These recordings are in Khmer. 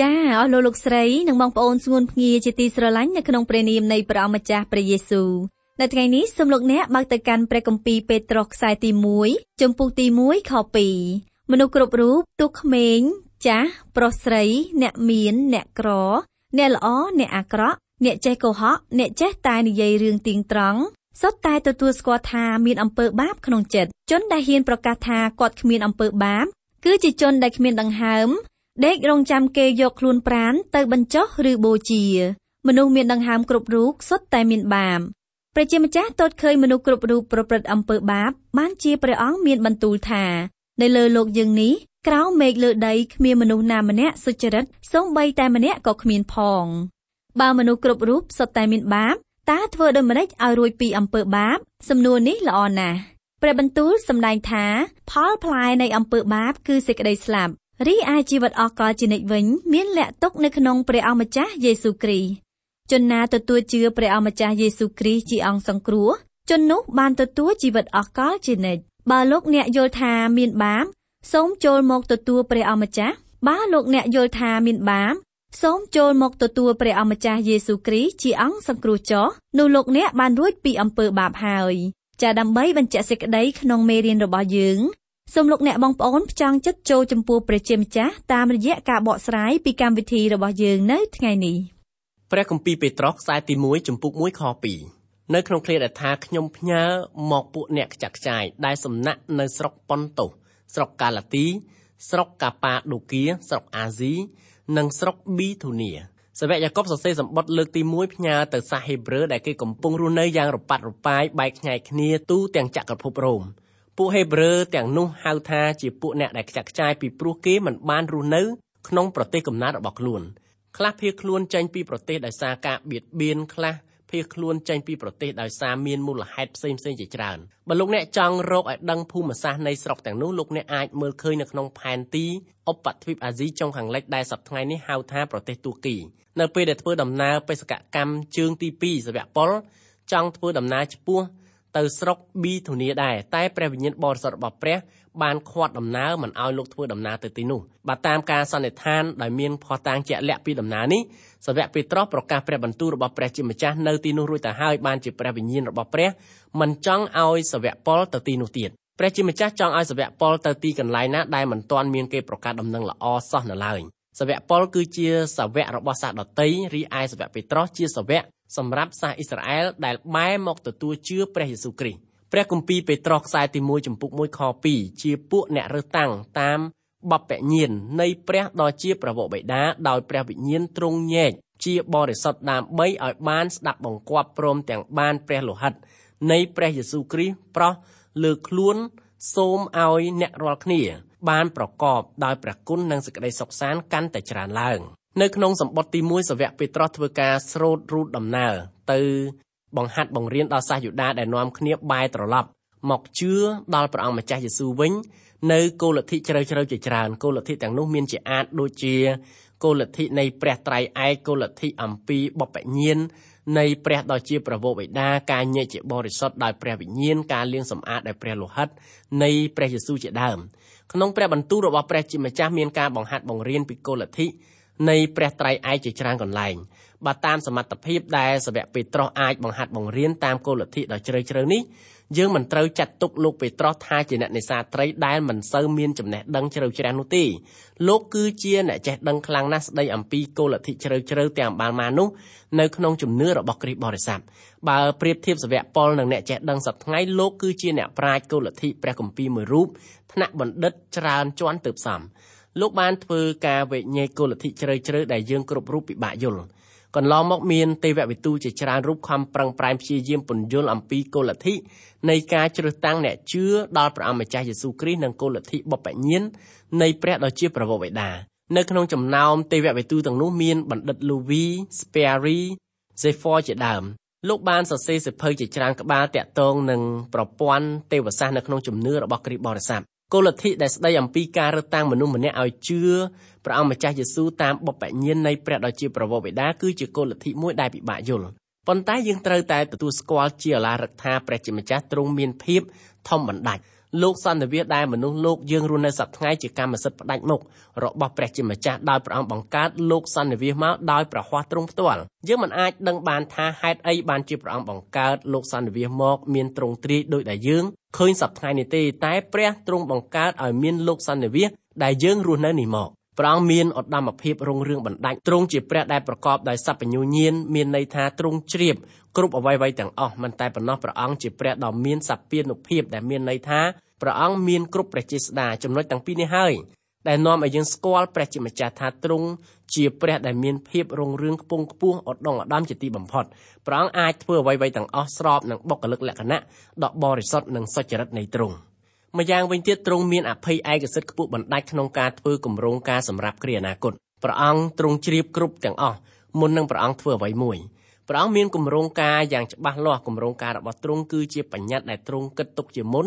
ចាអស់លោកលោកស្រីនិងបងប្អូនស្ងួនភ្ងាជាទីស្រឡាញ់នៅក្នុងព្រះនាមនៃព្រះអម្ចាស់ព្រះយេស៊ូវនៅថ្ងៃនេះសូមលោកអ្នកបើកទៅកាន់ព្រះគម្ពីរពេត្រុសខ្សែទី1ចំពុះទី1ខ2មនុស្សគ្រប់រូបទោះក្មេង ចាស់ប្រុសស្រី អ្នកមាន អ្នកក្រ អ្នកល្អអ្នកអាក្រក់អ្នកចេះកុហកអ្នកចេះតែនិយាយរឿងទៀងត្រង់សុទ្ធតែទទួលស្គាល់ថាមានអំពើបាបក្នុងចិត្តជនដែលហ៊ានប្រកាសថាគាត់គ្មានអំពើបាបគឺជាជនដែលគ្មានដង្ហើម ដេករងចាំគេយកខ្លួនប្រានទៅបញ្ចុះឬបូជា មនុស្សមានដង្ហើមគ្រប់រូបសុទ្ធតែមានបាបព្រះជាម្ចាស់ទតឃើញមនុស្សគ្រប់រូបប្រព្រឹត្តអំពើបាប បានជាព្រះអង្គមានបន្ទូលថានៅលើលោកយើងនេះក្រៅមេឃលើដីគ្មានមនុស្សណាម្នាក់សុចរិតសូម្បីតែម្នាក់ក៏គ្មានផងបើមនុស្សគ្រប់រូបសុទ្ធតែមានបាបតើធ្វើដូចម្តេចឲ្យរួចពីអំពើបាប សំណួរនេះល្អណាស់ព្រះបន្ទូលសម្ដែងថា ផលផ្លែនៃអំពើបាប គឺសេចក្តីស្លាប់ រីឯជីវិតអកលជានិច្ចវិញ មានលាក់ទុកនៅក្នុងព្រះអម្ចាស់យេស៊ូវគ្រីស្ទជនណាទទួលជឿព្រះអម្ចាស់យេស៊ូវគ្រីស្ទជាអង្គសង្គ្រោះជននោះបានទទួលជីវិតអកលជានិច្ចបើលោកអ្នកយល់ថាមានបាបសូមចូលមកទទួលព្រះអម្ចាស់បើលោកអ្នកយល់ថាមានបាបសូមចូលមកទទួលព្រះអម្ចាស់យេស៊ូវគ្រីស្ទជាអង្គសង្គ្រោះចោះនោះលោកអ្នកបានរួចពីអំពើបាបហើយចាដើម្បីបញ្ជាក់សេចក្តីក្នុងមេរៀនរបស់យើង សូមលោកអ្នកបងប្អូនផ្ចង់ចិត្តចូលចំពោះព្រះជាម្ចាស់តាមរយៈការបកស្រាយពីកម្មវិធីរបស់យើងនៅថ្ងៃនេះព្រះគម្ពីរពេត្រុសខ្សែទី1ចំពុក1ខ2នៅក្នុងឃ្លាដែលថាខ្ញុំផ្ញើមកពួកអ្នកខ្ចាក់ខ្ចាយដែលសំណាក់នៅស្រុកប៉ុនតូសស្រុកកាឡាទី ស្រុកកាប៉ាដូគៀស្រុកអាស៊ីនិងស្រុកប៊ីធូនីសាវកយ៉ាកុបសរសេរសម្បត្តិលើកទី1ផ្ញើទៅសាសហេប្រឺដែលគេកំពុងរស់នៅយ៉ាងរប៉ាត់រប៉ាយបែកខ្ញែកគ្នាទូទាំងចក្រភពរ៉ូម ពួកហេប្រឺទាំងនោះហៅថាជាពួកអ្នកដែលខ្ចាក់ខ្ចាយពីព្រោះគេមិនបានរស់នៅក្នុងប្រទេសកំណើតរបស់ខ្លួនខ្លះភៀសខ្លួនចេញពីប្រទេសដោយសារការបៀតបៀនខ្លះភៀសខ្លួនចេញពីប្រទេសដោយសារមានមូលហេតុផ្សេងផ្សេងជាច្រើនបើលោកអ្នកចង់រកឲ្យដឹងភូមិសាស្ត្រនៃស្រុកទាំងនោះលោកអ្នកអាចមើលឃើញនៅក្នុងផែនទីឧបទ្វីបអាស៊ីចុងខាងលិចដែលសប្តាហ៍នេះហៅថាប្រទេសទួរគីនៅពេលដែលធ្វើដំណើរបេសកកម្មជើងទី2សវៈពលចង់ធ្វើដំណើរឆ្ពោះ ទៅស្រុកប៊ីធូនីដែរតែព្រះវិញ្ញាណបរិសុទ្ធរបស់ព្រះបានខាត់ដំណើរមិនឲ្យលោកធ្វើដំណើរទៅទីនោះបើតាមការសន្និដ្ឋានដោយមានភ័ស្តុតាងជាក់លាក់ពីដំណើរនេះសាវកពេត្រុសប្រកាសព្រះបន្ទូលរបស់ព្រះជាម្ចាស់នៅទីនោះរួចទៅហើយបានជាព្រះវិញ្ញាណរបស់ព្រះមិនចង់ឲ្យសាវកប៉ុលទៅទីនោះទៀតព្រះជាម្ចាស់ចង់ឲ្យសាវកប៉ុលទៅទីកន្លែងណាដែលមិនទាន់មានគេប្រកាសដំណឹងល្អសោះនៅឡើយសាវកប៉ុលគឺជាសាវករបស់សាសដតីរីឯសាវកពេត្រុសជាសាវក សម្រាប់សាសអ៊ីស្រាអែលដែលបែរមកទទួលជឿព្រះយេស៊ូវគ្រីស្ទព្រះគម្ពីរពេត្រុសខ្សែទី1ចំពុក1ខ2ជាពួកអ្នករើសតាំងតាមបបញ្ញាណនៃព្រះដ៏ជាប្រវោបិតាដោយព្រះវិញ្ញាណទ្រង់ញែកជាបរិសុទ្ធដើម្បីឲ្យបានស្ដាប់បង្គាប់ព្រមទាំងបានព្រះលោហិតនៃព្រះយេស៊ូវគ្រីស្ទប្រោះលើខ្លួនសូមឲ្យអ្នករាល់គ្នាបានប្រកបដោយព្រះគុណនិងសេចក្តីសុខសាន្តកាន់តែច្រើនឡើង នៅក្នុងសម្បត្តិទី1សាវកពេត្រុសធ្វើការស្រោតរូតដំណើរទៅបង្ហាត់បង្រៀនដល់សាសយូដាដែលនាំគ្នាបែរត្រឡប់មកជឿដល់ព្រះអង្គម្ចាស់យេស៊ូវវិញនៅគោលលទ្ធិជ្រៅជ្រៅជាច្រើនគោលលទ្ធិទាំងនោះមានជាអាចដូចជាគោលលទ្ធិនៃព្រះត្រៃឯកគោលលទ្ធិអំពីបបញ្ញាណនៃព្រះដ៏ជាប្រវោបិតាការញែកជាបរិសុទ្ធដោយព្រះវិញ្ញាណការលាងសម្អាតដោយព្រះលោហិតនៃព្រះយេស៊ូវជាដើមក្នុងព្រះបន្ទូលរបស់ព្រះជាម្ចាស់មានការបង្ហាត់បង្រៀនពីគោលលទ្ធិ នៃព្រះត្រៃឯកជាច្រើនកន្លែងបើតាមសមត្ថភាពដែលសាវកពេត្រុសអាចបង្ហាត់បង្រៀនតាមគោលលទ្ធិដ៏ជ្រៅជ្រៅនេះយើងមិនត្រូវចាត់ទុកលោកពេត្រុសថាជាអ្នកនេសាទត្រីដែលមិនសូវមានចំណេះដឹងជ្រៅជ្រះនោះទេលោកគឺជាអ្នកចេះដឹងខ្លាំងណាស់ស្ដីអំពីគោលលទ្ធិជ្រៅជ្រៅទាំងបានមកនោះនៅក្នុងជំនឿរបស់គ្រីស្ទបរិស័ទបើប្រៀបធៀបសាវកប៉ុលនិងអ្នកចេះដឹងសប្តាហ៍លោកគឺជាអ្នកប្រាជ្ញគោលលទ្ធិព្រះគម្ពីរមួយរូបថ្នាក់បណ្ឌិតច្រើនជាន់ទើបសម លោកបានធ្វើការវេញែកគោលលទ្ធិជ្រៅជ្រៅដែលយើងគ្រប់រូបពិបាកយល់កន្លងមកមានទេវវិទូជាច្រើនរូបខំប្រឹងប្រែងព្យាយាមពន្យល់អំពីគោលលទ្ធិនៃការជ្រើសតាំងអ្នកជឿដល់ព្រះអង្គម្ចាស់យេស៊ូវគ្រីស្ទនិងគោលលទ្ធិបព្វញ្ញននៃព្រះដ៏ជាប្រវោបិតានៅក្នុងចំណោមទេវវិទូទាំងនោះមានបណ្ឌិត Louis Sperry Zephyr ជាដើមលោកបានសរសេរសិភៅជាច្រើនក្បាលតាក់ទងនឹងប្រព័ន្ធទេវសាស្ត្រនៅក្នុងជំនឿរបស់គ្រិស្តបរិស័ទ គោលលទ្ធិដែលស្ដីអំពីការរើសតាំងមនុស្សម្នាក់ឲ្យជឿព្រះអង្គម្ចាស់យេស៊ូវតាមបុព្វញ្ញនៃព្រះដ៏ជាប្រវោបិតាគឺជាគោលលទ្ធិមួយដែលពិបាកយល់ប៉ុន្តែយើងត្រូវតែទទួលស្គាល់ជាអាឡារឹកថាព្រះជាម្ចាស់ទ្រង់មានភាពធំបណ្ដាច់ លោកសន្និវាសដែលមនុស្សលោកយើងរស់នៅសប្តាហ៍ថ្ងៃជាកម្មសិទ្ធិផ្ដាច់មុខរបស់ព្រះជាម្ចាស់ដោយព្រះអង្គបង្កើតលោកសន្និវាសមកដោយប្រហ័សទ្រង់ផ្ទាល់យើងមិនអាចដឹងបានថាហេតុអីបានជាព្រះអង្គបង្កើតលោកសន្និវាសមកមានទ្រង់ទ្រាយដោយដែលយើងឃើញសប្តាហ៍ថ្ងៃនេះទេតែព្រះទ្រង់បង្កើតឲ្យមានលោកសន្និវាសដែលយើងរស់នៅនេះមក ព្រះអង្គមានឧត្តមភាពរុងរឿងបណ្ដាច់ទ្រង់ជាព្រះដែលប្រកបដោយសัพពញ្ញុញាណមានន័យថាទ្រង់ជ្រាបគ្រប់អ្វីៗទាំងអស់មិនតែប៉ុណ្ណោះព្រះអង្គជាព្រះដ៏មានសព្វានុភាពដែលមានន័យថាព្រះអង្គមានគ្រប់ព្រះចេស្តាចំណុចទាំងពីរនេះហើយដែលនាំឲ្យយើងស្គាល់ព្រះជាម្ចាស់ថាទ្រង់ជាព្រះដែលមានភាពរុងរឿងខ្ពង់ខ្ពស់ឧត្តមឧត្តមជាទីបំផុតព្រះអង្គអាចធ្វើអ្វីៗទាំងអស់ស្របនឹងបុគ្គលិកលក្ខណៈដ៏បរិសុទ្ធនិងសុចរិតនៃទ្រង់ ម្យ៉ាងវិញទៀតទ្រង់មានអភ័យឯកសិទ្ធិខ្ពស់បណ្ដាច់ក្នុងការធ្វើគម្រោងការសម្រាប់គ្រាអនាគតព្រះអង្គទ្រង់ជ្រាបគ្រប់ទាំងអស់មុននឹងព្រះអង្គធ្វើអ្វីមួយព្រះអង្គមានគម្រោងការយ៉ាងច្បាស់លាស់គម្រោងការរបស់ទ្រង់គឺជាបញ្ញត្តិដែលទ្រង់គិតទុកជាមុន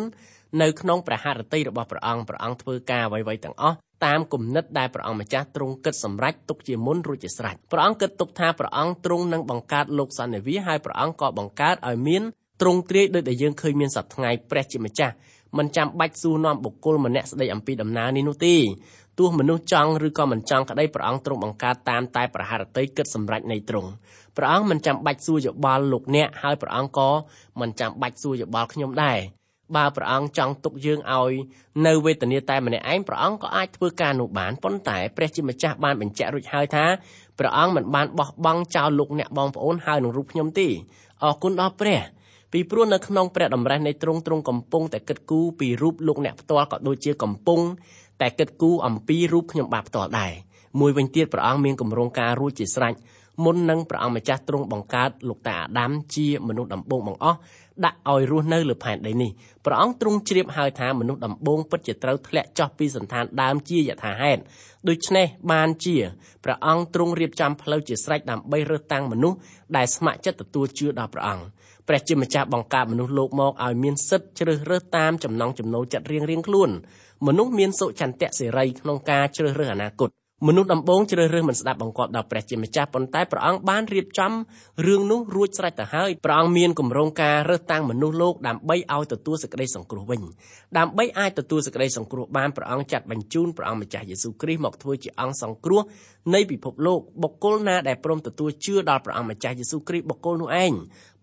នៅក្នុងព្រះハរតីរបស់ព្រះអង្គព្រះអង្គធ្វើការអ្វីៗទាំងអស់តាមគំនិតដែលព្រះអង្គម្ចាស់ទ្រង់គិតសម្រេចទុកជាមុនរួចជាស្រេចព្រះអង្គគិតទុកថាព្រះអង្គទ្រង់នឹងបង្កើតលោកសន្និវាហើយព្រះអង្គក៏បង្កើតឲ្យមានទ្រង់ទ្រាយដោយដែលយើងឃើញមានសប្តាហ៍ព្រះជាម្ចាស់ មិនចាំបាច់សួរនាំបុគ្គលម្នាក់ស្ដីអំពីដំណើរនេះនោះទេទោះមនុស្សចង់ឬក៏មិនចង់ក្តីព្រះអង្គទ្រង់បង្កើតតាមតែប្រហារតីគិតសម្រេចនៃទ្រង់ព្រះអង្គមិនចាំបាច់សួរយោបល់លោកអ្នកហើយព្រះអង្គក៏មិនចាំបាច់សួរយោបល់ខ្ញុំដែរបើព្រះអង្គចង់ទុកយើងឲ្យនៅវេទនាតែម្នាក់ឯងព្រះអង្គក៏អាចធ្វើការនោះបានប៉ុន្តែព្រះជាម្ចាស់បានបញ្ជាក់រួចហើយថាព្រះអង្គមិនបានបោះបង់ចោលលោកអ្នកបងប្អូនហើយនឹងរូបខ្ញុំទេអរគុណដល់ព្រះ ពីព្រោះនៅក្នុងព្រះតម្រាស់នៃទ្រង់ទ្រង់កំពុងតែគិតគូរពីរូបលោកអ្នកផ្ទាល់ក៏ដូចជាកំពុងតែគិតគូរអំពីរូបខ្ញុំបាទផ្ទាល់ដែរមួយវិញទៀតព្រះអង្គមានគម្រោងការរួចជាស្រេចមុននឹងព្រះអង្គម្ចាស់ទ្រង់បង្កើតលោកតាអាដាមជាមនុស្សដំបូងបង្អស់ដាក់ឲ្យរស់នៅលើផែនដីនេះព្រះអង្គទ្រង់ជ្រាបហើយថាមនុស្សដំបូងពិតជាត្រូវធ្លាក់ចុះពីសន្តានដើមជាយថាហេតុដូច្នេះបានជាព្រះអង្គទ្រង់រៀបចំផ្លូវជាស្រេចដើម្បីរើសតាំងមនុស្សដែលស្ម័គ្រចិត្តទទួលជឿដល់ព្រះអង្គ ព្រះជាម្ចាស់បង្កើតមនុស្សលោកមកឲ្យមានសិទ្ធិជ្រើសរើសតាមចំណង់ចំណូលចិត្តរៀងៗខ្លួនមនុស្សមានសុចន្ទៈសេរីក្នុងការជ្រើសរើសអនាគត មនុស្សដំបូងជ្រើសរើសមិនស្ដាប់បង្គាប់ដល់ព្រះជាម្ចាស់ប៉ុន្តែព្រះអង្គបានរៀបចំរឿងនោះរួចស្រេចទៅហើយព្រះអង្គមានគម្រោងការរើសតាំងមនុស្សលោកដើម្បីឲ្យទទួលសេចក្តីសង្គ្រោះវិញដើម្បីអាចទទួលសេចក្តីសង្គ្រោះបានព្រះអង្គចាត់បញ្ជូនព្រះអង្គម្ចាស់យេស៊ូវគ្រីស្ទមកធ្វើជាអង្គសង្គ្រោះនៃពិភពលោកបុគ្គលណាដែលព្រមទទួលជឿដល់ព្រះអង្គម្ចាស់យេស៊ូវគ្រីស្ទបុគ្គលនោះឯង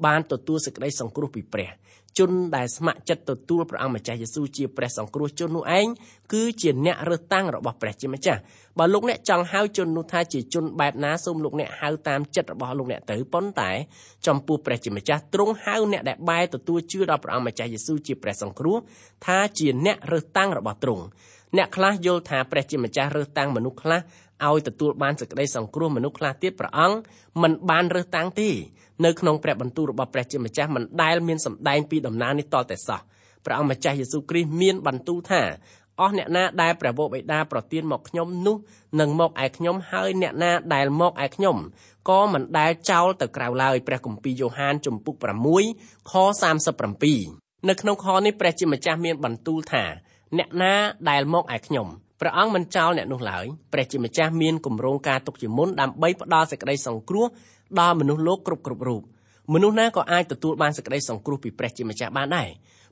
បានទទួលសេចក្តីសង្គ្រោះពីព្រះ ជនដែលស្ម័គ្រចិត្តទទួលព្រះអង្គម្ចាស់យេស៊ូវជាព្រះសង្គ្រោះជននោះឯងគឺជាអ្នករើសតាំងរបស់ព្រះជាម្ចាស់បើលោកអ្នកចង់ហៅជននោះថាជាជនបែបណាសូមលោកអ្នកហៅតាមចិត្តរបស់លោកអ្នកទៅប៉ុន្តែចំពោះព្រះជាម្ចាស់ទ្រង់ហៅអ្នកដែលបែរទទួលជឿដល់ព្រះអង្គម្ចាស់យេស៊ូវជាព្រះសង្គ្រោះថាជាអ្នករើសតាំងរបស់ទ្រង់អ្នកខ្លះយល់ថាព្រះជាម្ចាស់រើសតាំងមនុស្សខ្លះឲ្យទទួលបានសេចក្តីសង្គ្រោះមនុស្សខ្លះទៀតព្រះអង្គមិនបានរើសតាំងទេ នៅក្នុងព្រះបន្ទូលរបស់ព្រះជាម្ចាស់មិនដែលមានសម្ដែងពីដំណើរនេះតតែសោះព្រះអង្គម្ចាស់យេស៊ូវគ្រីស្ទមានបន្ទូលថាអស់អ្នកណាដែលព្រះវរបិតាប្រទានមកខ្ញុំនោះនឹងមកឯខ្ញុំហើយអ្នកណាដែលមកឯខ្ញុំក៏មិនដែលចោលទៅក្រៅឡើយព្រះគម្ពីរយ៉ូហានជំពូក6ខ37នៅក្នុងខនេះព្រះជាម្ចាស់មានបន្ទូលថាអ្នកណាដែលមកឯខ្ញុំព្រះអង្គមិនចោលអ្នកនោះឡើយព្រះជាម្ចាស់មានគម្រោងការទុកជាមុនដើម្បីផ្ដល់សេចក្តីសង្គ្រោះ ដល់មនុស្សលោកគ្រប់គ្រប់រូបមនុស្សណាក៏អាចទទួលបានសេចក្តីសង្គ្រោះពីព្រះជាម្ចាស់បានដែរ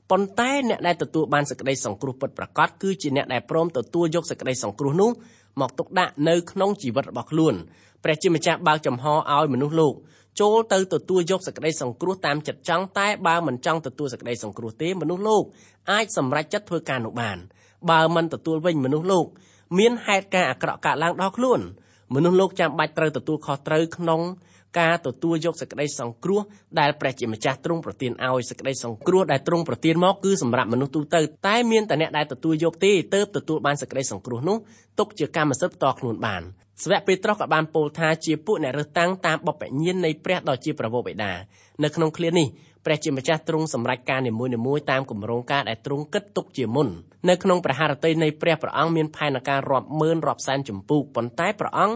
ប៉ុន្តែអ្នកដែលទទួលបានសេចក្តីសង្គ្រោះពិតប្រាកដគឺជាអ្នកដែលព្រមទទួលយកសេចក្តីសង្គ្រោះនោះមកទុកដាក់នៅក្នុងជីវិតរបស់ខ្លួនព្រះជាម្ចាស់បើកចំហឲ្យមនុស្សលោកចូលទៅទទួលយកសេចក្តីសង្គ្រោះតាមចិត្តចង់តែបើមិនចង់ទទួលសេចក្តីសង្គ្រោះទេមនុស្សលោកអាចសម្រេចចិត្តធ្វើការនោះបានបើមិនទទួលវិញមនុស្សលោកមានហេតុការណ៍អាក្រក់កើតឡើងដល់ខ្លួនមនុស្សលោកចាំបាច់ត្រូវទទួលខុសត្រូវក្នុង ការទទួលយកសេចក្តីសង្គ្រោះដែលព្រះជាម្ចាស់ទ្រង់ប្រទានឲ្យសេចក្តីសង្គ្រោះដែលទ្រង់ប្រទានមកគឺសម្រាប់មនុស្សទូទៅតែមានតែអ្នកដែលទទួលយកទេទើបទទួលបានសេចក្តីសង្គ្រោះនោះទុកជាកម្មសិទ្ធិផ្ទាល់ខ្លួនបានសាវកពេត្រុសក៏បានពោលថាជាពួកអ្នករើសតាំងតាមបបញ្ញាណនៃព្រះដ៏ជាប្រវោបិតានៅក្នុងឃ្លានេះព្រះជាម្ចាស់ទ្រង់សម្រេចការនីមួយៗតាមគម្រោងការដែលទ្រង់គិតទុកជាមុននៅក្នុងព្រះハរតីនៃព្រះព្រះអង្គមានផែនការរាប់ម៉ឺនរាប់សែនចម្ពោះប៉ុន្តែព្រះអង្គ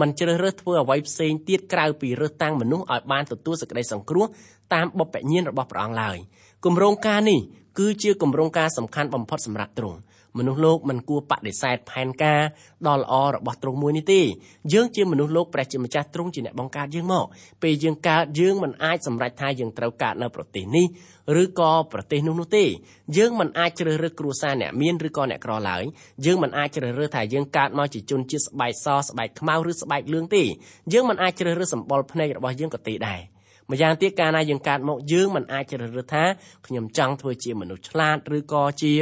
មិនជ្រើសរើសធ្វើអ្វីផ្សេងទៀតក្រៅពីរើសតាំងមនុស្សឲ្យបានទទួលសេចក្តីសង្គ្រោះតាមបបញ្ញាណរបស់ព្រះអង្គឡើយគម្រោងការនេះគឺជាគម្រោងការសំខាន់បំផុតសម្រាប់ទ្រង់ មនុស្សលោកមិនគួរបដិសេធផែនការដ៏ល្អរបស់ទ្រង់មួយនេះទេយើងជាមនុស្សលោកព្រះជាម្ចាស់ទ្រង់ជាអ្នកបង្កើតយើងមកពេលយើងកើតយើងមិនអាចសម្រេចថាយើងត្រូវកើតនៅប្រទេសនេះឬក៏ប្រទេសនោះនោះទេយើងមិនអាចជ្រើសរើសគ្រួសារអ្នកមានឬក៏អ្នកក្រឡើយយើងមិនអាចជ្រើសរើសថាយើងកើតមកជាជនជាតិស្បែកសស្បែកខ្មៅឬស្បែកលឿងទេយើងមិនអាចជ្រើសរើសសម្បុរភ្នែករបស់យើងក៏ទេដែរម្យ៉ាងទៀតកាលណាយើងកើតមកយើងមិនអាចជ្រើសរើសថាខ្ញុំចង់ធ្វើជាមនុស្សឆ្លាតឬក៏ជា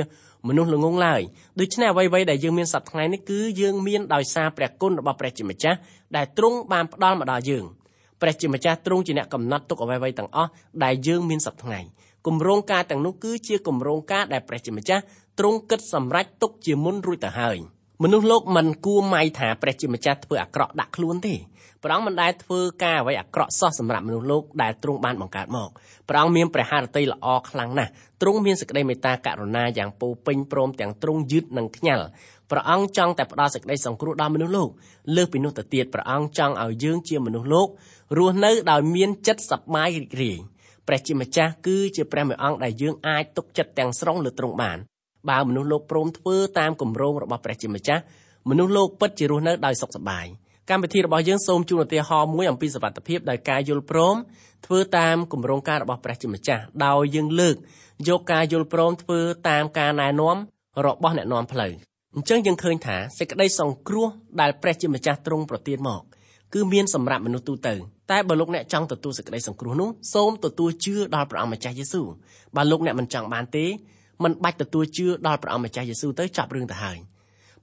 មនុស្សល្ងងឡើយដូច្នេះអ្វីៗដែលយើងមានសប្តាហ៍ថ្ងៃនេះគឺយើងមានដោយសារព្រះគុណរបស់ព្រះជាម្ចាស់ដែលទ្រង់បានផ្ដល់មកដល់យើងព្រះជាម្ចាស់ទ្រង់ជាអ្នកកំណត់ទុកអ្វីៗទាំងអស់ដែលយើងមានសប្តាហ៍ថ្ងៃគម្រោងការទាំងនោះគឺជាគម្រោងការដែលព្រះជាម្ចាស់ទ្រង់គិតសម្រេចទុកជាមុនរួចទៅហើយ មនុស្សលោកមិនគួរម៉ៃថាព្រះជាម្ចាស់ធ្វើអាក្រក់ដាក់ខ្លួនទេព្រះអង្គមិនដែលធ្វើការអ្វីអាក្រក់សោះសម្រាប់មនុស្សលោកដែលទ្រង់បានបង្កើតមកព្រះអង្គមានព្រះハរតីល្អខ្លាំងណាស់ទ្រង់មានសេចក្តីមេត្តាករុណាយ៉ាងពោពេញព្រមទាំងទ្រង់យឺតនិងខ្ញាល់ព្រះអង្គចង់តែផ្ដល់សេចក្តីសង្គ្រោះដល់មនុស្សលោកលើសពីនោះទៅទៀតព្រះអង្គចង់ឲ្យយើងជាមនុស្សលោករស់នៅដោយមានចិត្តសប្បាយរីករាយព្រះជាម្ចាស់គឺជាព្រះមេអង្គដែលយើងអាចទុកចិត្តទាំងស្រុងលើទ្រង់បាន បើមនុស្សលោកព្រមធ្វើតាមគម្រោងរបស់ព្រះជាម្ចាស់មនុស្សលោកពិតជារស់នៅដោយសុខសប្បាយកម្មវិធីរបស់យើងសូមជូនឧទាហរណ៍មួយអំពីសវត្ថភាពដោយការយល់ព្រមធ្វើតាមគម្រោងការរបស់ព្រះជាម្ចាស់ដោយយើងលើកយកការយល់ព្រមធ្វើតាមការណែនាំរបស់អ្នកនាំផ្លូវអញ្ចឹងយើងឃើញថាសេចក្តីសង្គ្រោះដែលព្រះជាម្ចាស់ទ្រង់ប្រទានមកគឺមានសម្រាប់មនុស្សទូទៅតែបើលោកអ្នកចង់ទទួលសេចក្តីសង្គ្រោះនោះសូមទទួលជឿដល់ព្រះអង្គម្ចាស់យេស៊ូវបើលោកអ្នកមិនចង់បានទេ មិនបាច់ទទួលជឿដល់ព្រះអង្គម្ចាស់យេស៊ូវទៅចាប់រឿងទៅហើយ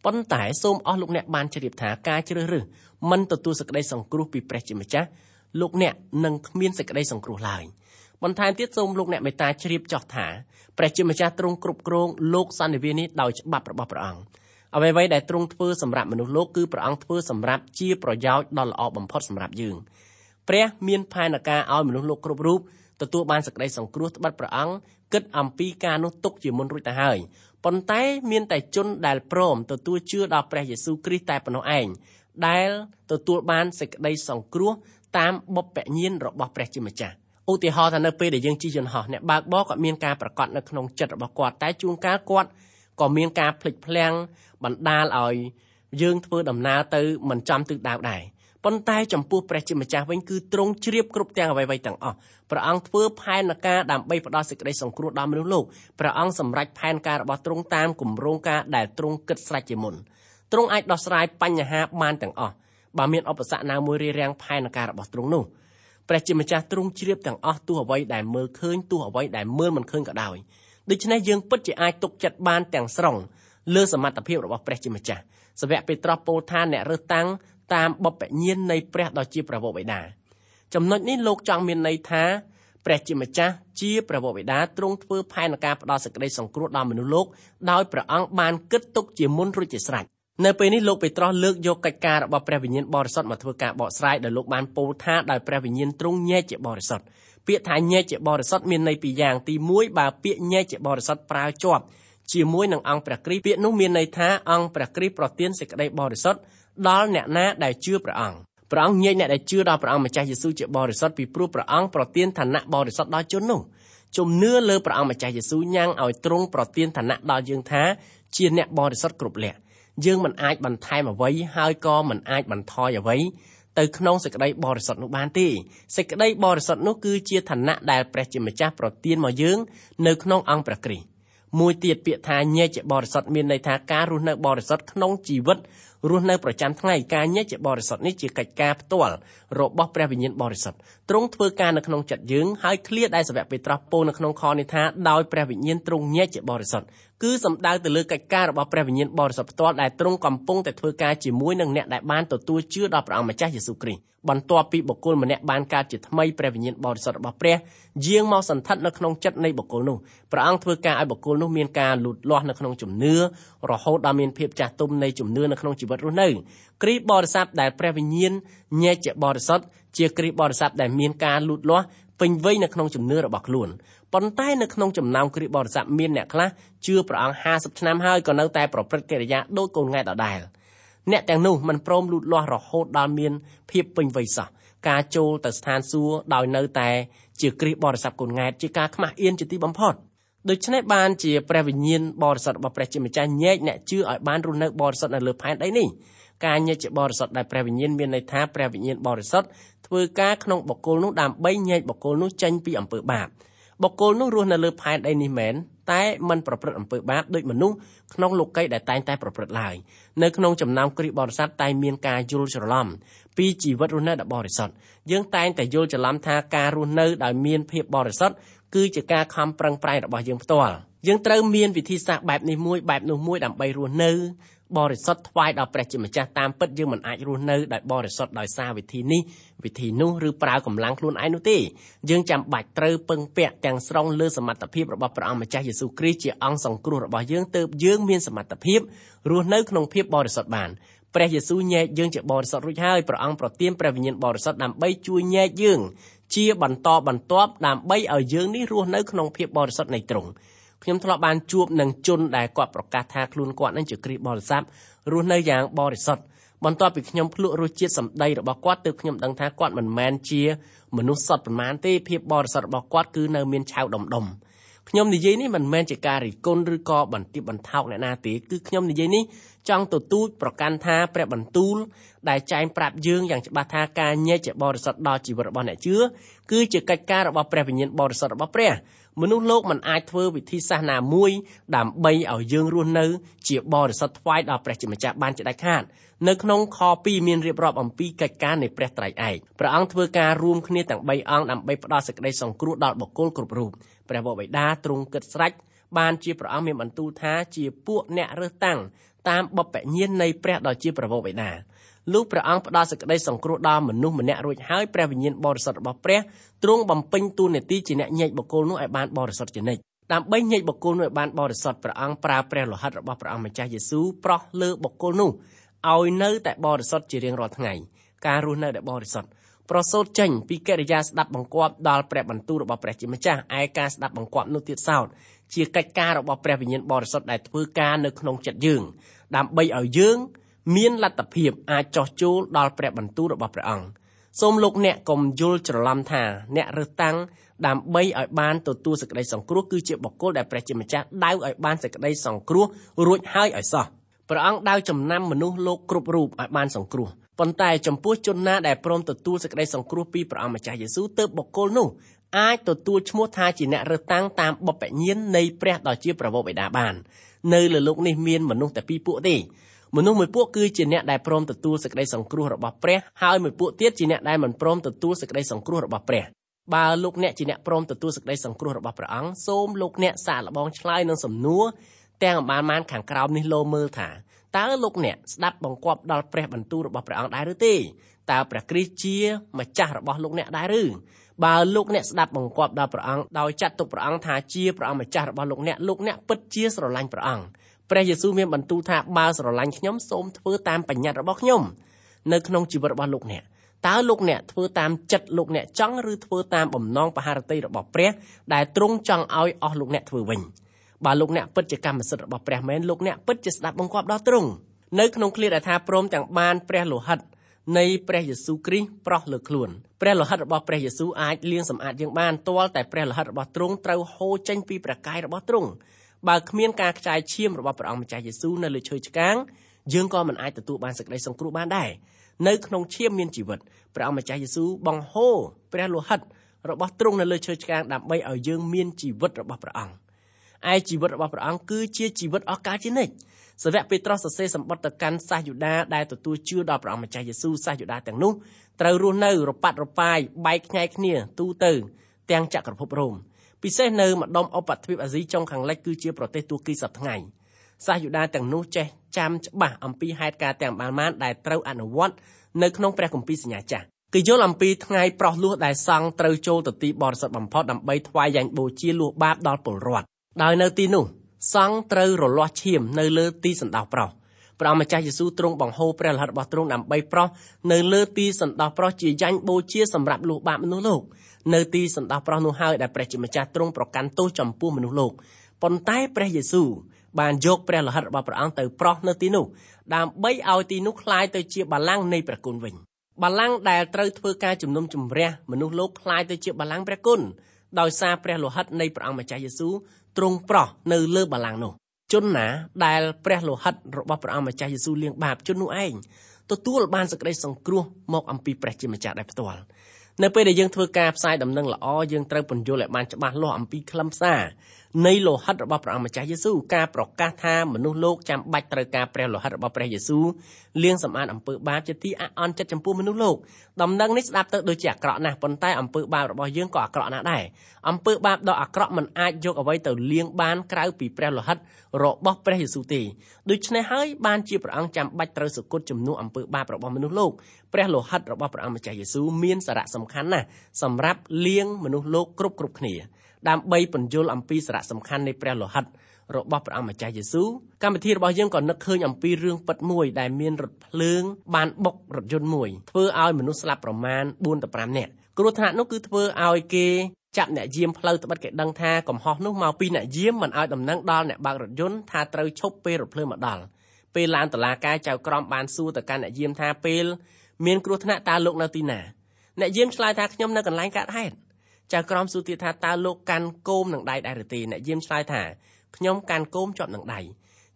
ប៉ុន្តែសូមអស់លោកអ្នកបានជ្រាបថាការជ្រើសរើសមិនទទួលសេចក្តីសង្គ្រោះពីព្រះជាម្ចាស់លោកអ្នកនឹងគ្មានសេចក្តីសង្គ្រោះឡើយបន្ថែមទៀតសូមលោកអ្នកមេត្តាជ្រាបចោះថាព្រះជាម្ចាស់ទ្រង់គ្រប់គ្រងលោកសន្និវានេះដោយច្បាប់របស់ព្រះអង្គអ្វីៗដែលទ្រង់ធ្វើសម្រាប់មនុស្សលោកគឺព្រះអង្គធ្វើសម្រាប់ជាប្រយោជន៍ដ៏ល្អបំផុតសម្រាប់យើងព្រះមានផែនការឲ្យមនុស្សលោកគ្រប់រូបទទួលបានសេចក្តីសង្គ្រោះត្បិតព្រះអង្គ គិតអំពីការនោះទុកជាមុនរួចទៅហើយប៉ុន្តែមានតែជនដែលព្រមទទួលជឿដល់ព្រះយេស៊ូវគ្រីស្ទតែប៉ុណ្ណោះឯងដែលទទួលបានសេចក្តីសង្គ្រោះតាមបុព្វញ្ញាណរបស់ព្រះជាម្ចាស់ឧទាហរណ៍ថានៅពេលដែលយើងជិះយន្តហោះអ្នកបើកបរក៏មានការប្រកាសនៅក្នុងចិត្តរបស់គាត់តែជួនកាលគាត់ក៏មានការភ្លេចភ្លាំងបណ្ដាលឲ្យយើងធ្វើដំណើរទៅមិនចំទិសដៅដែរ ប៉ុន្តែចំពោះព្រះជាម្ចាស់វិញគឺទ្រង់ជ្រាបគ្រប់ទាំងអ្វីៗទាំងអស់ព្រះអង្គធ្វើផែនការដើម្បីផ្ដល់សេចក្តីសង្គ្រោះដល់មនុស្សលោកព្រះអង្គសម្រេចផែនការរបស់ទ្រង់តាមគម្រោងការដែលទ្រង់គិតស្រេចជាមុនទ្រង់អាចដោះស្រាយបញ្ហាបានទាំងអស់បើមានឧបសគ្គណាមួយរារាំងផែនការរបស់ទ្រង់នោះព្រះជាម្ចាស់ទ្រង់ជ្រាបទាំងអស់ទោះអ្វីដែលមើលឃើញទោះអ្វីដែលមើលមិនឃើញក៏ដោយដូច្នេះយើងពិតជាអាចទុកចិត្តបានទាំងស្រុងលើសមត្ថភាពរបស់ព្រះជាម្ចាស់សាវកពេត្រុសពោលថាអ្នករើសតាំង តាមបបញ្ញាណនៃព្រះដ៏ជាព្រះវរបិតាចំណុចនេះលោកចង់មានន័យថាព្រះជាម្ចាស់ជាព្រះវរបិតាទ្រង់ធ្វើផែនការផ្ដល់សេចក្តីសង្គ្រោះដល់មនុស្សលោកដោយព្រះអង្គបានគិតទុកជាមុនរួចជាស្រេចនៅពេលនេះលោកពេត្រុសលើកយកកិច្ចការរបស់ព្រះវិញ្ញាណបរិសុទ្ធមកធ្វើការបកស្រាយដោយលោកបានពោលថាដោយព្រះវិញ្ញាណទ្រង់ញែកជាបរិសុទ្ធពាក្យថាញែកជាបរិសុទ្ធមានន័យពីរយ៉ាងទី1បើពាក្យញែកជាបរិសុទ្ធប្រើជាប់ជាមួយនឹងអង្គព្រះគ្រីស្ទពាក្យនោះមានន័យថាអង្គព្រះគ្រីស្ទប្រទានសេចក្តីបរិសុទ្ធ ដល់អ្នកណាដែលជឿព្រះអង្គព្រះអង្គញែកអ្នកដែលជឿដល់ព្រះអង្គម្ចាស់យេស៊ូវជាបរិសុទ្ធពីព្រោះព្រះអង្គប្រទានឋានៈបរិសុទ្ធដល់ជននោះជំនឿលើព្រះអង្គម្ចាស់យេស៊ូវញ៉ាំងឲ្យទ្រង់ប្រទានឋានៈដល់យើងថាជាអ្នកបរិសុទ្ធគ្រប់លក្ខយើងមិនអាចបន្ថែមអ្វីហើយក៏មិនអាចបន្ថយអ្វីទៅក្នុងសេចក្តីបរិសុទ្ធនោះបានទេសេចក្តីបរិសុទ្ធនោះគឺជាឋានៈដែលព្រះជាម្ចាស់ប្រទានមកយើងនៅក្នុងអង្គព្រះគ្រីស្ទមួយទៀតពាក្យថាញែកជាបរិសុទ្ធមានន័យថាការរស់នៅបរិសុទ្ធក្នុងជីវិត រស់នៅប្រចាំថ្ងៃការញែកជាបរិសុទ្ធនេះជាកិច្ចការផ្ទាល់របស់ព្រះវិញ្ញាណបរិសុទ្ធទ្រង់ធ្វើការនៅក្នុងចិត្តយើងហើយឃ្លាដែលសាវកពេត្រុសពោលនៅក្នុងខនេះថាដោយព្រះវិញ្ញាណទ្រង់ញែកជាបរិសុទ្ធគឺសំដៅទៅលើកិច្ចការរបស់ព្រះវិញ្ញាណបរិសុទ្ធផ្ទាល់ដែលទ្រង់កំពុងតែធ្វើការជាមួយនឹងអ្នកដែលបានទទួលជឿដល់ព្រះអង្គម្ចាស់យេស៊ូវគ្រីស្ទបន្ទាប់ពីបុគ្គលម្នាក់បានកើតជាថ្មីព្រះវិញ្ញាណបរិសុទ្ធរបស់ព្រះយាងមកសន្ធិដ្ឋនៅក្នុងចិត្តនៃបុគ្គលនោះព្រះអង្គធ្វើការឲ្យបុគ្គលនោះមានការលូតលាស់នៅក្នុងជំនឿរហូតដល់មានភាពចាស់ទុំនៃជំនឿនៅក្នុងជីវិតរស់នៅគ្រីស្ទបរិស័ទដែលព្រះវិញ្ញាណញែកជាបរិសុទ្ធជាគ្រីស្ទបរិស័ទដែលមានការលូតលាស់ពេញវ័យនៅក្នុងជំនឿរបស់ខ្លួនប៉ុន្តែនៅក្នុងចំណោមគ្រីស្ទបរិស័ទមានអ្នកខ្លះជឿព្រះអង្គ50ឆ្នាំហើយក៏នៅតែប្រព្រឹត្តកិរិយាដូចកូនង៉ែដដែលអ្នកទាំងនោះមិនព្រមលូតលាស់រហូតដល់មានភាពពេញវ័យសោះការចូលទៅស្ថានសួគ៌ដោយនៅតែជាគ្រីស្ទបរិស័ទកូនង៉ែតជាការខ្មាស់អៀនជាទីបំផុត ដូច្នេះបានជាព្រះវិញ្ញាណបរិសុទ្ធរបស់ព្រះជាម្ចាស់ញែកអ្នកជឿឲ្យបានរស់នៅបរិសុទ្ធនៅលើផែនដីនេះការញែកជាបរិសុទ្ធដែលព្រះវិញ្ញាណមានន័យថាព្រះវិញ្ញាណបរិសុទ្ធធ្វើការក្នុងបុគ្គលនោះដើម្បីញែកបុគ្គលនោះចេញពីអំពើបាបបុគ្គលនោះរស់នៅលើផែនដីនេះមែនតែមិនប្រព្រឹត្តអំពើបាបដូចមនុស្សក្នុងលោកីដែលតែងតែប្រព្រឹត្តឡើយនៅក្នុងចំណោមគ្រីស្ទបរិស័ទតែងមានការយល់ច្រឡំពីជីវិតរស់នៅដ៏បរិសុទ្ធយើងតែងតែយល់ច្រឡំថាការរស់នៅដោយមានភាពបរិសុទ្ធ គឺជាការខំប្រឹងប្រែងរបស់យើងផ្ទាល់យើងត្រូវមានវិធីសាស្ត្របែបនេះមួយបែបនោះមួយដើម្បីរស់នៅបរិសុទ្ធថ្វាយដល់ព្រះជាម្ចាស់តាមពិតយើងមិនអាចរស់នៅដោយបរិសុទ្ធដោយសារវិធីនេះវិធីនោះឬប្រើកម្លាំងខ្លួនឯងនោះទេយើងចាំបាច់ត្រូវពឹងពាក់ទាំងស្រុងលើសមត្ថភាពរបស់ព្រះអង្គម្ចាស់យេស៊ូវគ្រីស្ទជាអង្គសង្គ្រោះរបស់យើងទើបយើងមានសមត្ថភាពរស់នៅក្នុងភាពបរិសុទ្ធបានព្រះយេស៊ូវញែកយើងជាបរិសុទ្ធរួចហើយព្រះអង្គប្រទានព្រះវិញ្ញាណបរិសុទ្ធដើម្បីជួយញែកយើង ជាបន្តបន្ទាប់ដើម្បីឲ្យយើងនេះរស់នៅក្នុងភាពបរិសុទ្ធនៃទ្រង់ខ្ញុំធ្លាប់បានជួបនឹងជនដែលគាត់ប្រកាសថាខ្លួនគាត់នឹងជាគ្រីស្ទបរិស័ទរស់នៅយ៉ាងបរិសុទ្ធបន្ទាប់ពីខ្ញុំភ្លក់រសជាតិសម្ដីរបស់គាត់ទើបខ្ញុំដឹងថាគាត់មិនមែនជាមនុស្សសុទ្ធប្រមាណទេភាពបរិសុទ្ធរបស់គាត់គឺនៅមានឆៅដុំដុំខ្ញុំនិយាយនេះមិនមែនជាការរិះគន់ឬក៏បន្ទាបបន្ថោកអ្នកណាទេគឺខ្ញុំនិយាយនេះ ចង់ទទូចប្រកាន់ថាព្រះបន្ទូលដែលចែងប្រាប់យើងយ៉ាងច្បាស់ថាការញែកជាបរិសុទ្ធដល់ជីវិតរបស់អ្នកជឿគឺជាកិច្ចការរបស់ព្រះវិញ្ញាណបរិសុទ្ធរបស់ព្រះមនុស្សលោកមិនអាចធ្វើវិធីសាស្ត្រណាមួយដើម្បីឲ្យយើងរស់នៅជាបរិសុទ្ធថ្វាយដល់ព្រះជាម្ចាស់បានជាដាច់ខាតនៅក្នុងខ2មានរៀបរាប់អំពីកិច្ចការនៃព្រះត្រៃឯកព្រះអង្គធ្វើការរួមគ្នាទាំង3អង្គដើម្បីផ្ដល់សេចក្តីសង្គ្រោះដល់បុគ្គលគ្រប់រូបព្រះវរបិតាទ្រង់គិតស្រេចបានជាព្រះអង្គមានបន្ទូលថាជាពួកអ្នករើសតាំង តាមបបញ្ញាណនៃព្រះដ៏ជាព្រះវរបិតាលុះព្រះអង្គផ្ដល់សេចក្តីសង្គ្រោះដល់មនុស្សម្នាក់រួចហើយព្រះវិញ្ញាណបរិសុទ្ធរបស់ព្រះទ្រង់បំពេញតួនាទីជាអ្នកញែកបុគ្គលនោះឲ្យបានបរិសុទ្ធជានិច្ចដើម្បីញែកបុគ្គលនោះឲ្យបានបរិសុទ្ធព្រះអង្គប្រើព្រះលោហិតរបស់ព្រះអង្គម្ចាស់យេស៊ូវប្រោះលើបុគ្គលនោះឲ្យនៅតែបរិសុទ្ធជារៀងរាល់ថ្ងៃការរស់នៅដែលបរិសុទ្ធប្រសូតចេញពីកិរិយាស្ដាប់បង្គាប់ដល់ព្រះបន្ទូលរបស់ព្រះជាម្ចាស់ឯការស្ដាប់បង្គាប់នោះទៀតសោតជាកិច្ចការរបស់ព្រះវិញ្ញាណបរិសុទ្ធដែលធ្វើការនៅក្នុងចិត្តយើង ដើម្បីឲ្យយើងមានលទ្ធភាពអាចចោះចូលដល់ព្រះបន្ទូលរបស់ព្រះអង្គសូមលោកអ្នកកុំយល់ច្រឡំថាអ្នករើសតាំងដើម្បីឲ្យបានទទួលសេចក្តីសង្គ្រោះគឺជាបុគ្គលដែលព្រះជាម្ចាស់ដៅឲ្យបានសេចក្តីសង្គ្រោះរួចហើយឲ្យសោះព្រះអង្គដៅចំណាំមនុស្សលោកគ្រប់រូបឲ្យបានសង្គ្រោះប៉ុន្តែចំពោះជនណាដែលព្រមទទួលសេចក្តីសង្គ្រោះពីព្រះអង្គម្ចាស់យេស៊ូវទើបបុគ្គលនោះ អាចទទួលឈ្មោះថាជាអ្នករើសតាំងតាមបបញ្ញាណនៃព្រះដ៏ជាប្រវោបិតាបាននៅលើលោកនេះមានមនុស្សតែពីរពួកទេមនុស្សមួយពួកគឺជាអ្នកដែលព្រមទទួលសេចក្តីសង្គ្រោះរបស់ព្រះហើយមួយពួកទៀតជាអ្នកដែលមិនព្រមទទួលសេចក្តីសង្គ្រោះរបស់ព្រះបើលោកអ្នកជាអ្នកព្រមទទួលសេចក្តីសង្គ្រោះរបស់ព្រះអង្គសូមលោកអ្នកសាកល្បងឆ្លើយនឹងសំណួរទាំងអំបានបានខាងក្រោមនេះលោមើលថាតើលោកអ្នកស្ដាប់បង្គាប់ដល់ព្រះបន្ទូលរបស់ព្រះអង្គដែរឬទេតើព្រះគ្រីស្ទជាម្ចាស់របស់លោកអ្នកដែរឬ បើលោកអ្នកស្ដាប់បង្គាប់ដល់ព្រះអង្គដោយចាត់ទុកព្រះអង្គថាជាព្រះអង្គម្ចាស់របស់លោកអ្នកលោកអ្នកពិតជាស្រឡាញ់ព្រះអង្គព្រះយេស៊ូវមានបន្ទូលថាបើស្រឡាញ់ខ្ញុំសូមធ្វើតាមបញ្ញត្តិរបស់ខ្ញុំនៅក្នុងជីវិតរបស់លោកអ្នកតើលោកអ្នកធ្វើតាមចិត្តលោកអ្នកចង់ឬធ្វើតាមបំណងបហារតីរបស់ព្រះដែលទ្រង់ចង់ឲ្យអស់លោកអ្នកធ្វើវិញបើលោកអ្នកពិតជាកម្មសិទ្ធិរបស់ព្រះមែនលោកអ្នកពិតជាស្ដាប់បង្គាប់ដល់ទ្រង់នៅក្នុងឃ្លាដែលថាព្រមទាំងបានព្រះលោហិត នៃព្រះយេស៊ូវគ្រីស្ទប្រោះលើខ្លួនព្រះលោហិតរបស់ព្រះយេស៊ូវអាចលាងសម្អាតយើងបានទាល់តែព្រះលោហិតរបស់ទ្រង់ត្រូវហូរចេញពីព្រះកាយរបស់ទ្រង់បើគ្មានការខ្ចាយឈាមរបស់ព្រះអង្គម្ចាស់យេស៊ូវនៅលើឈើឆ្កាងយើងក៏មិនអាចទទួលបានសេចក្តីសង្គ្រោះបានដែរនៅក្នុងឈាមមានជីវិតព្រះអង្គម្ចាស់យេស៊ូវបង្ហូរព្រះលោហិតរបស់ទ្រង់នៅលើឈើឆ្កាងដើម្បីឲ្យយើងមានជីវិតរបស់ព្រះអង្គឯជីវិតរបស់ព្រះអង្គគឺជាជីវិតអស់កលជានិច្ច សាវកពេត្រុសសរសេរសម្បត្តិទៅកាន់សាសយូដាដែលទទួលជឿដល់ព្រះអង្គម្ចាស់យេស៊ូវសាសយូដាទាំងនោះត្រូវរស់នៅរប៉ាត់រប៉ាយបែកខ្ញែកគ្នាទូទៅទាំងចក្រភពរ៉ូមពិសេសនៅម្ដុំឧបទ្វីបអាស៊ីចុងខាងលិចគឺជាប្រទេសទួរគីសប្តាហ៍ថ្ងៃសាសយូដាទាំងនោះចេះចាំច្បាស់អំពីហេតុការណ៍ទាំងបានបានដែលត្រូវអនុវត្តនៅក្នុងព្រះគម្ពីរសញ្ញាចាស់គេយល់អំពីថ្ងៃប្រោះលោះដែលសង់ត្រូវចូលទៅទីបរិសុទ្ធបំផុតដើម្បីថ្វាយយ៉ាញ់បូជាលោះបាបដល់ពលរដ្ឋដោយនៅទីនោះ សង់ត្រូវរលាស់ឈាមនៅលើទីសណ្ដោះប្រុសព្រះម្ចាស់យេស៊ូវទ្រង់បង្ហូរព្រះលិខិតរបស់ទ្រង់ដើម្បីប្រោះនៅលើទីសណ្ដោះប្រុសជាយ៉ាញ់បូជាសម្រាប់លុះបាបមនុស្សលោកនៅទីសណ្ដោះប្រុសនោះហើយដែលព្រះជាម្ចាស់ទ្រង់ប្រកាន់ទោសចំពោះមនុស្សលោកប៉ុន្តែព្រះយេស៊ូវបានយកព្រះលិខិតរបស់ព្រះអង្គទៅប្រោះនៅទីនោះដើម្បីឲ្យទីនោះคล้ายទៅជាបល្ល័ង្កនៃព្រះគុណវិញបល្ល័ង្កដែលត្រូវធ្វើការជំនុំជម្រះមនុស្សលោកคล้ายទៅជាបល្ល័ង្កព្រះគុណដោយសារព្រះលោហិតនៃព្រះអង្គម្ចាស់យេស៊ូវ ទ្រង់ប្រោះនៅលើបល្ល័ង្កនោះជនណាដែលព្រះលោហិតរបស់ព្រះអង្គម្ចាស់យេស៊ូវលាងបាបជននោះឯងទទួលបានសេចក្តីសង្គ្រោះមកអំពីព្រះជាម្ចាស់ដែលផ្ទាល់នៅពេលដែលយើងធ្វើការផ្សាយដំណឹងល្អយើងត្រូវពន្យល់ឲ្យបានច្បាស់លាស់អំពីខ្លឹមសារ នៃលោហិតរបស់ព្រះអង្គម្ចាស់យេស៊ូវការប្រកាសថាមនុស្សលោកចាំបាច់ត្រូវការព្រះលោហិតរបស់ព្រះយេស៊ូវលាងសម្អាតអំពើបាបជាទីអអន់ចិត្តចំពោះមនុស្សលោកដំណឹងនេះស្ដាប់ទៅដូចជាអាក្រក់ណាស់ប៉ុន្តែអំពើបាបរបស់យើងក៏អាក្រក់ណាស់ដែរអំពើបាបដ៏អាក្រក់មិនអាចយកអ្វីទៅលាងបានក្រៅពីព្រះលោហិតរបស់ព្រះយេស៊ូវទេដូច្នេះហើយបានជាព្រះអង្គចាំបាច់ត្រូវសគត់ជំនួសអំពើបាបរបស់មនុស្សលោកព្រះលោហិតរបស់ព្រះអង្គម្ចាស់យេស៊ូវមានសារៈសំខាន់ណាស់សម្រាប់លាងមនុស្សលោកគ្រប់គ្រប់គ្នា ដើម្បីពន្យល់អំពីសារៈសំខាន់នៃព្រះលោហិតរបស់ព្រះអង្គម្ចាស់យេស៊ូវកម្មវិធីរបស់យើងក៏នឹកឃើញអំពីរឿងពិតមួយដែលមានរថភ្លើងបានបុករថយន្តមួយធ្វើឲ្យមនុស្សស្លាប់ប្រមាណ4ទៅ5នាក់គ្រោះថ្នាក់នោះគឺធ្វើឲ្យគេចាប់អ្នកយាមផ្លូវត្បិតគេដឹងថាកំហុសនោះមកពីអ្នកយាមមិនឲ្យដំណឹងដល់អ្នកបើករថយន្តថាត្រូវឈប់ពេលរថភ្លើងមកដល់ពេលឡានតឡាការចៅក្រមបានសួរទៅកាន់អ្នកយាមថាពេលមានគ្រោះថ្នាក់តើលោកនៅទីណាអ្នកយាមឆ្លើយថាខ្ញុំនៅកន្លែងកើតហេតុ ចៅក្រមសួរទៀតថាតើលោកកាន់គោមនឹងដៃដែរឬទេអ្នកយាមឆ្លើយថាខ្ញុំកាន់គោមជាប់នឹងដៃ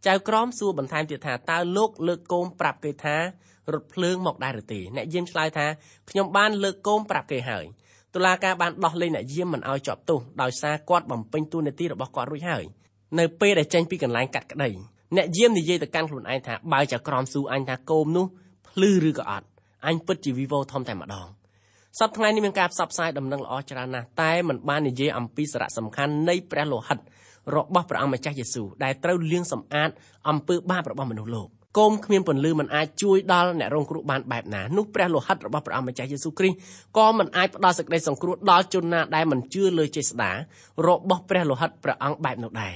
ចៅក្រមសួរបន្ថែមទៀតថាតើលោកលើកគោមប្រាប់គេថារថភ្លើងមកដែរឬទេអ្នកយាមឆ្លើយថាខ្ញុំបានលើកគោមប្រាប់គេហើយតុលាការបានដោះលែងអ្នកយាមមិនឲ្យជាប់ទោសដោយសារគាត់បំពេញតួនាទីរបស់គាត់រួចហើយនៅពេលដែលចេញពីកន្លែងកាត់ក្តីអ្នកយាមនិយាយទៅកាន់ខ្លួនឯងថាបើចៅក្រមសួរអញថាគោមនោះភ្លឺឬក៏អត់អញពិតជាវីវោធំតែម្ដង សប្តាហ៍ថ្ងៃនេះមានការផ្សព្វផ្សាយដំណឹងល្អច្រើនណាស់តែมันបាននិយាយអំពីសារៈសំខាន់នៃព្រះលោហិតរបស់ព្រះអង្គម្ចាស់យេស៊ូវដែលត្រូវលាងសម្អាតអំពើបាបរបស់មនុស្សលោកគោមគ្មានពន្លឺមិនអាចជួយដល់អ្នករងគ្រោះបានបែបណានោះព្រះលោហិតរបស់ព្រះអង្គម្ចាស់យេស៊ូវគ្រីស្ទក៏មិនអាចផ្ដល់សេចក្តីសង្គ្រោះដល់ជនណាដែលមិនជឿលើចេស្តារបស់ព្រះលោហិតព្រះអង្គបែបនោះដែរ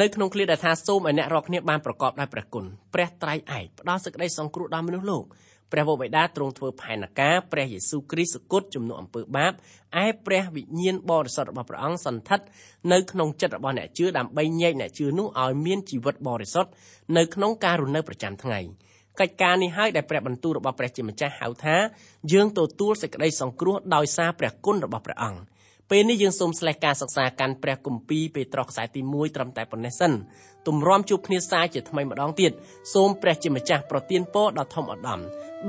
នៅក្នុងឃ្លាដែលថាសូមឲ្យអ្នករាល់គ្នាបានប្រកបដោយព្រះគុណព្រះត្រៃឯកផ្ដល់សេចក្តីសង្គ្រោះដល់មនុស្សលោក ព្រះវរបិតាទ្រង់ធ្វើផែនការព្រះយេស៊ូវគ្រីស្ទគត់ជំនួសអំពើបាបឯព្រះវិញ្ញាណបរិសុទ្ធរបស់ព្រះអង្គសន្ធិដ្ឋនៅក្នុងចិត្តរបស់អ្នកជឿដើម្បីញែកអ្នកជឿនោះឲ្យមានជីវិតបរិសុទ្ធនៅក្នុងការរស់នៅប្រចាំថ្ងៃកិច្ចការនេះហើយដែលព្រះបន្ទូលរបស់ព្រះជាម្ចាស់ហៅថាយើងទទួលសេចក្តីសង្គ្រោះដោយសារព្រះគុណរបស់ព្រះអង្គ ពេលនេះយើងសូមស្លេះការសិក្សាកាន់ព្រះគម្ពីរពេត្រុសខ្សែទី1ត្រឹមតែប៉ុណ្ណេះសិនទម្រាំជួបគ្នាសាជាថ្មីម្ដងទៀតសូមព្រះជាម្ចាស់ប្រទានពរដ៏ធំឧត្តម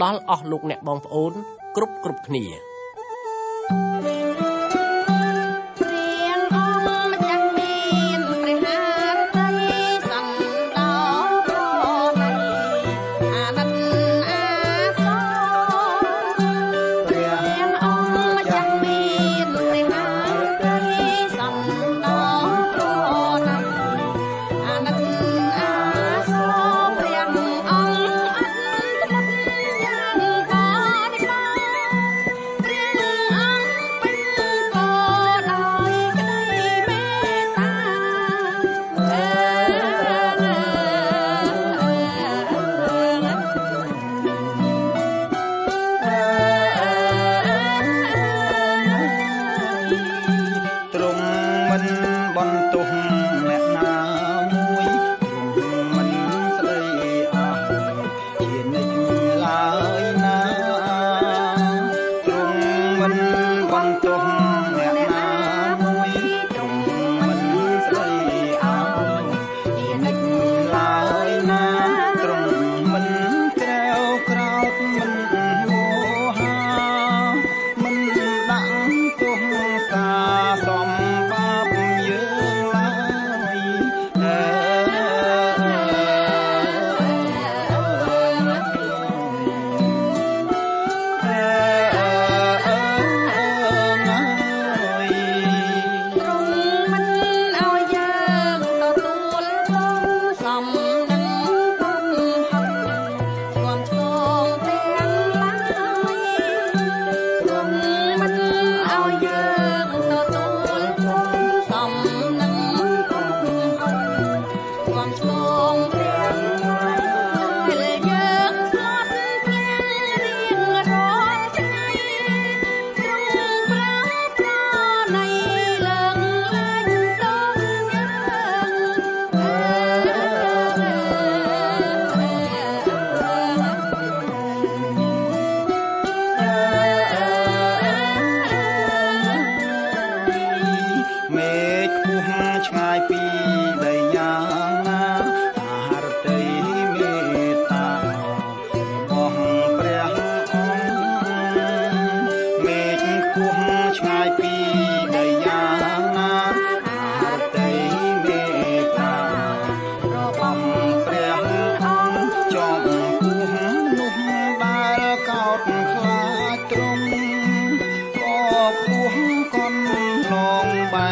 ដល់អស់លោកអ្នកបងប្អូនគ្រប់គ្រប់គ្នា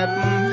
happened.